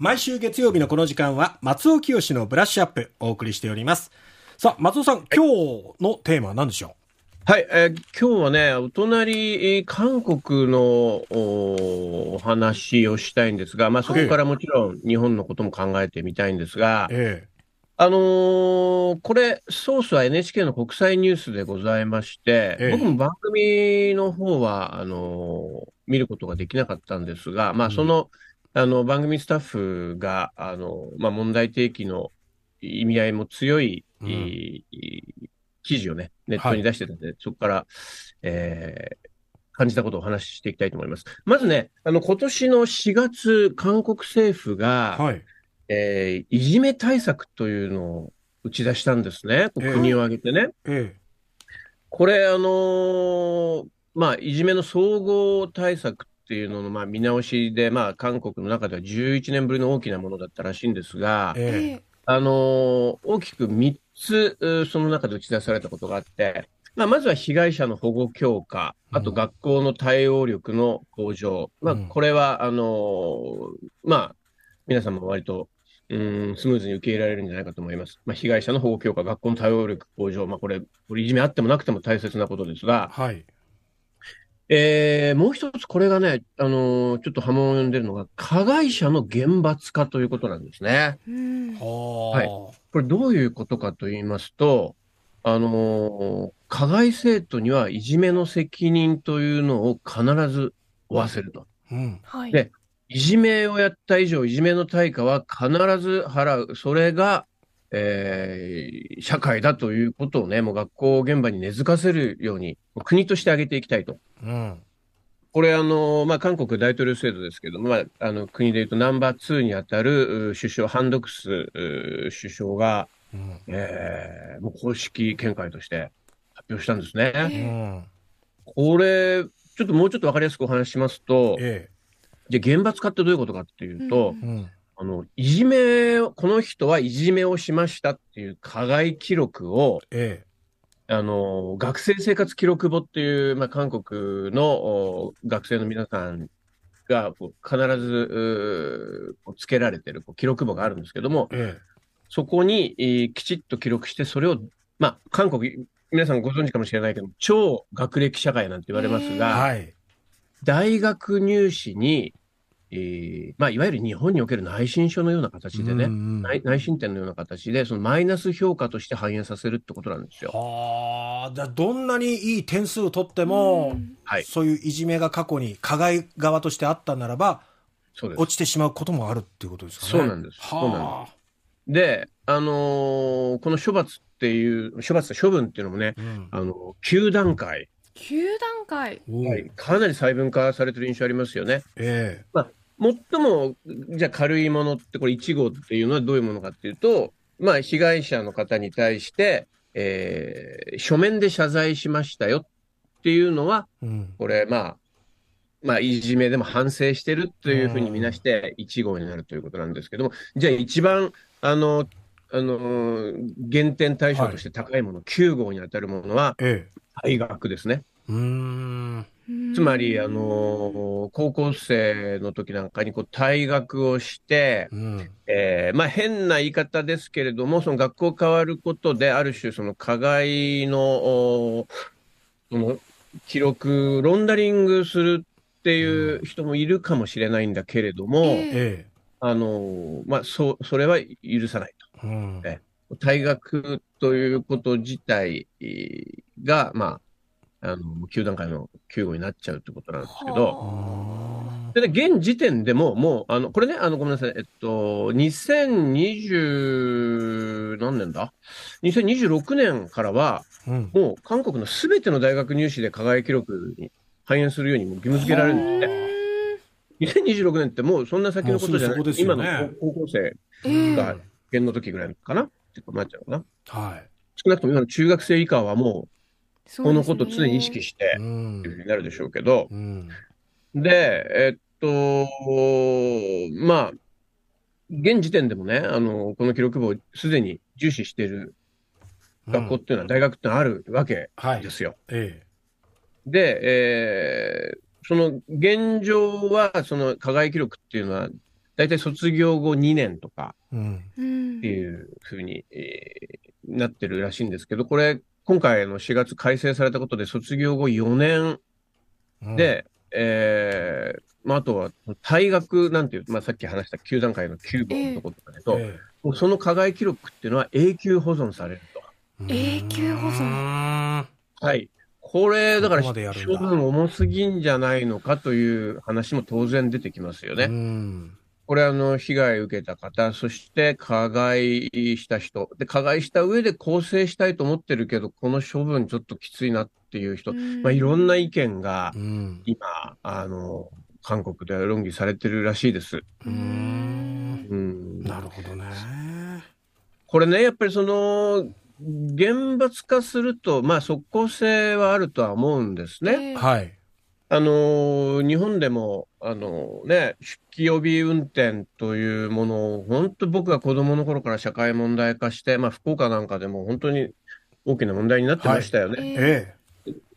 毎週月曜日のこの時間は、松尾清のブラッシュアップお送りしております。さあ、松尾さん、今日のテーマは何でしょはい、えー今日はね、お隣、えー韓国のおお話をしたいんですが、まあ、そこからもちろん日本のことも考えてみたいんですがう、え。あのーこれ、ソースは NHK の国際ニュースでございまして、ええ。僕も番組の方は、あのー見ることができなかったんですが、まあ、うん。その、あの、番組スタッフが、あの、まあ、問題提起の意味合いも強い、うんいい記事をね、ネットに出してたんで、そこから、えー感じたことをお話ししていきたいと思います。まずね、あの、今年の4月、韓国政府が、えはい。えーいじめ対策というのを打ち出したんですね。国を挙げてね。えこれ、あのーまあ、いじめの総合対策っていうのの、まあ、見直しで、まあ、韓国の中では11年ぶりの大きなものだったらしいんですがえ、えあのー大きく3つ、その中で打ち出されたことがあって、まあ、まずは被害者の保護強化、あとうん学校の対応力の向上。まあ、うんこれは、あのーまあ、皆さんも割と、うーん、スムーズに受け入れられるんじゃないかと思います。まあ、被害者の保護強化、学校の対応力向上。まあ、これ、これいじめあってもなくても大切なことですが、はい。えーもう一つこれがね、あのーちょっと波紋を呼んでるのが、加害者の厳罰化ということなんですね。うんはこれどういうことかと言いますと、あのー加害生徒にはいじめの責任というのを必ず負わせると。うん。はい。でいじめをやった以上、いじめの対価は必ず払う。それが、えー社会だということをね、もう学校現場に根付かせるように、国として挙げていきたいと。うん。これ、あの、まあ、韓国大統領制度ですけども、まあ、あの、国でいうとナンバー2にあたるう首相、ハンドクスう首相が、うん。えーもう公式見解として発表したんですね。うえん。これ、ちょっともうちょっとわかりやすくお話ししますと、えじゃあ厳罰化ってどういうことかっていうと、え。うん。あの、いじめを、この人はいじめをしましたっていう加害記録を、えあの、学生生活記録簿っていう、まあ、韓国のお学生の皆さんが必ずつけられてるこう記録簿があるんですけどもえ。、えそこに、えーきちっと記録して、それを、まあ、韓国、皆さんご存知かもしれないけど、超学歴社会なんて言われますえ。が、はい。大学入試に、えーまあ、いわゆる日本における内申書のような形でね、うん内内申点のような形で、そのマイナス評価として反映させるってことなんですよ。はあ、じゃあどんなにいい点数を取っても、うんはいそういういじめが過去に加害側としてあったならば、そうです。落ちてしまうこともあるっていうことですかね。そうなんですそうなんはあ。で、あのーこの処罰っていう、処罰、処分っていうのもね、うん。あの、9段階、9段階。はい、かなり細分化されてる印象ありますよね。え最も、じゃあ軽いものって、これ1号っていうのはどういうものかっていうと、まあ、被害者の方に対して、えー書面で謝罪しましたよっていうのは、え。うん。これ、まあ、まあ、いじめでも反省してるというふうに見なして、1号になるということなんですけども、じゃあ一番、あの、あの、減点対象として高いもの、9号に当たるものは、ええ。退学ですね。うーん。つまり、あの、高校生の時なんかにこう退学をして、うん。えーまあ変な言い方ですけれども、その学校変わることで、ある種その加害の、おその記録、ロンダリングするっていう人もいるかもしれないんだけれども、えええ。あの、まあ、そう、それは許さないうん。退学ということ自体が、まあ、あの、9段階の9号になっちゃうってことなんですけど、はで、ね、現時点でも、もう、あの、これね、あの、ごめんなさい、えっと、2020、何年だ ?2026 年からは、うん。もう韓国のすべての大学入試で課外記録に反映するようにもう義務付けられるんですね。2026年ってもうそんな先のことじゃない。もうすぐそこです今の高校生えが験の時ぐらいかな？ってなっちゃうかな？はい。少なくとも今の中学生以下はもう、このことを常に意識していうふうになるでしょうけど、うん。で、えっと、まあ、現時点でもね、あの、この記録簿をすでに重視している学校っていうのは、大学ってのはあるわけはいで。すよ。えで、えーその現状は、その課外記録っていうのは、大体卒業後2年とかうん。うんっていうふうに、えーなってるらしいんですけど、これ、今回の4月改正されたことで卒業後4年うん、で、えーまあ、あとは退学なんていう、まあ、さっき話した9段階の9号のところとかだと、えもうその課外記録っていうのは永久保存されると。え永久保存存。はい。これ、だから、処分重すぎんじゃないのかという話も当然出てきますよね。うん。これ、あの、被害を受けた方、そして加害した人、で、加害した上で更生したいと思ってるけど、この処分ちょっときついなっていう人、まあ、いろんな意見がうん。今、あの、韓国では論議されてるらしいです。うん。うん。なるほどね。これね、やっぱりその、厳罰化すると、まあ、即効性はあるとは思うんですね。はい。あのー日本でも、あのね、出勤予備運転というものを、本当僕が子供の頃から社会問題化して、まあ、福岡なんかでも本当に大きな問題になってましたよね。え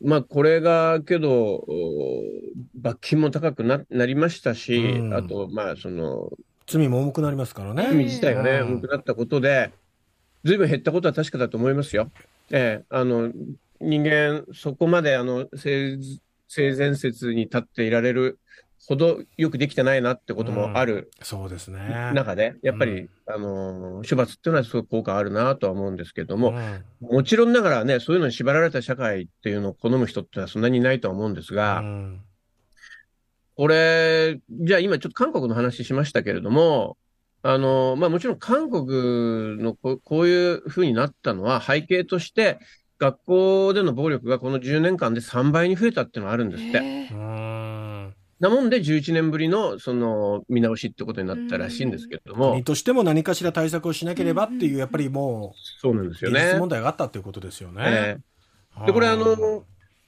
まあ、これが、けど、お罰金も高くな、なりましたし、うんあと、まあ、その、え。罪も重くなりますからね。罪自体がね、うん重くなったことで、ずいぶん減ったことは確かだと思いますよ。ええ、あの、人間、そこまで、あの、性、性善説に立っていられるほどよくできてないなってこともあるそうですね。中で、やっぱり、うん。あの、処罰っていうのはすごく効果あるなとは思うんですけども、うん。もちろんながらね、そういうのに縛られた社会っていうのを好む人ってのはそんなにいないとは思うんですが、うん。これ、じゃあ今ちょっと韓国の話しましたけれども、あの、まあもちろん韓国のここういうふうになったのは背景として、学校での暴力がこの10年間で3倍に増えたっていうのがあるんですって。なもんで11年ぶりのその見直しってことになったらしいんですけれども。国、としても何かしら対策をしなければっていう、やっぱりもそうなんですう、よね。問。題があったっていうことですよね。え。え。で、これあの、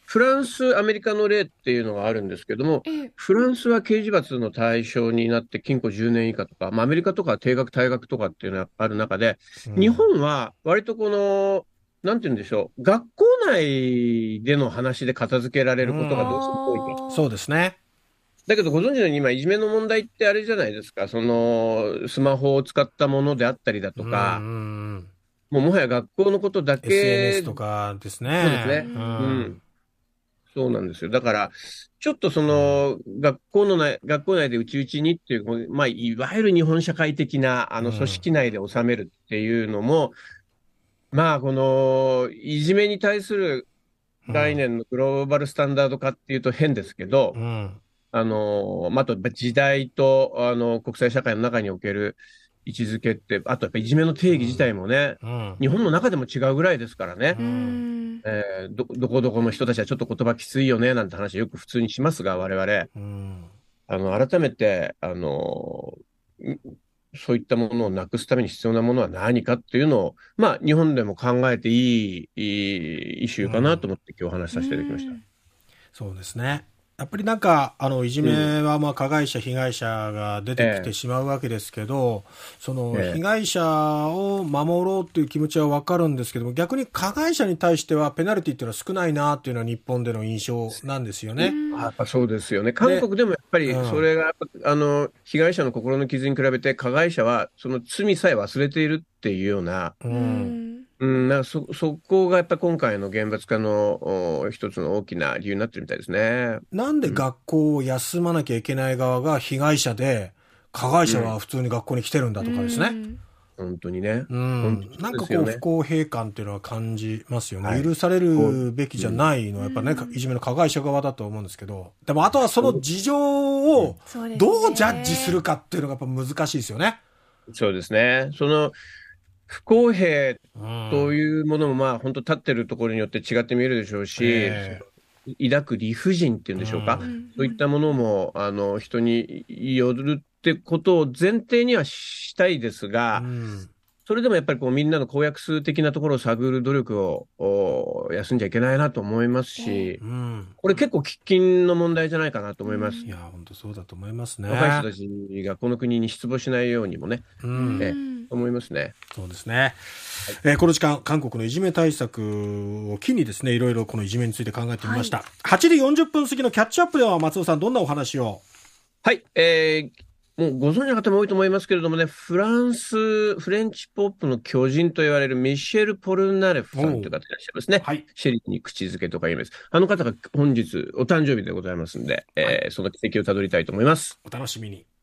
フランス、アメリカの例っていうのがあるんですけども、ええ。フランスは刑事罰の対象になって禁錮10年以下とか、まあ、アメリカとかは定額退学とかっていうのがある中で、うん。日本は割とこの、なんて言うんでしょう、学校内での話で片付けられることがどうしても多いと。そうですね。だけどご存知のように今、いじめの問題ってあれじゃないですか、その、スマホを使ったものであったりだとかうもうもはや学校のことだうんけ SNS とかですね。そうですねううんん。そうなんですよ。だから、ちょっとその、学校の内、学校内で内々にっていう、まあ、いわゆる日本社会的な、あの、うん組織内で収めるっていうのも、まあ、この、いじめに対する概念のグローバルスタンダード化っていうと変ですけどう、ん。あの、まあ、あと、やっぱ時代と、あの、国際社会の中における位置づけって、あとやっぱいじめの定義自体もね、うん。日本の中でも違うぐらいですからね。ううんんえーど、どこどこの人たちはちょっと言葉きついよね、なんて話よく普通にしますが、我々、うん。あの、改めて、あの、んそういったものをなくすために必要なものは何かっていうのを、まあ、日本でも考えていい、いいイシューかなと思って今日お話しさせていただきました。そうですね。やっぱりなんか、あの、いじめは、まあ、加害者、被害者が出てきてしまうわけですけど、その、ええ被害者を守ろうっていう気持ちはわかるんですけども、逆に加害者に対しては、ペナルティっていうのは少ないなっていうのは日本での印象なんですよね。あやっぱそうですよね。韓国でもやっぱりうんそれがやっぱ、あの、被害者の心の傷に比べて加害者はその罪さえ忘れているっていうような、う。うんんうん、なんかそ、そこがやっぱ今回の厳罰化のお一つの大きな理由になってるみたいですね。なんで学校を休まなきゃいけない側が被害者で、加害者は普通に学校に来てるんだとかですね。本当にね。うん。なんかですよね。こう不公平感っていうのは感じますよね、はい。許されるべきじゃないのはやっぱね、うん。いじめの加害者側だと思うんですけど。でもあとはその事情をどうジャッジするかっていうのがやっぱ難しいですよね。そうですね。その、不公平うん。というものもまあ本当立ってるところによって違って見えるでしょうし、え抱く理不尽っていうんでしょうか。うん。そういったものも、あの、人によるってことを前提にはしたいですが、うん。それでもやっぱりこうみんなの公約数的なところを探る努力をお休んじゃいけないなと思いますし、うん。これ結構喫緊の問題じゃないかなと思います。いや本当そうだと思いますね。若い人たちがこの国に失望しないようにもね、うん。え思いますね。そうですね。えーこの時間、韓国のいじめ対策を機にですね、いろいろこのいじめについて考えてみました。8時40分過ぎのキャッチアップでは松尾さん、どんなお話を？はい、えーもうご存知の方も多いと思いますけれどもね、フランス、フレンチポップの巨人と言われるミシェル・ポルナレフさんという方いらっしゃいますね。はい。シェリーに口づけとか言います。あの方が本日お誕生日でございますんで、えーその奇跡をたどりたいと思います。お楽しみに。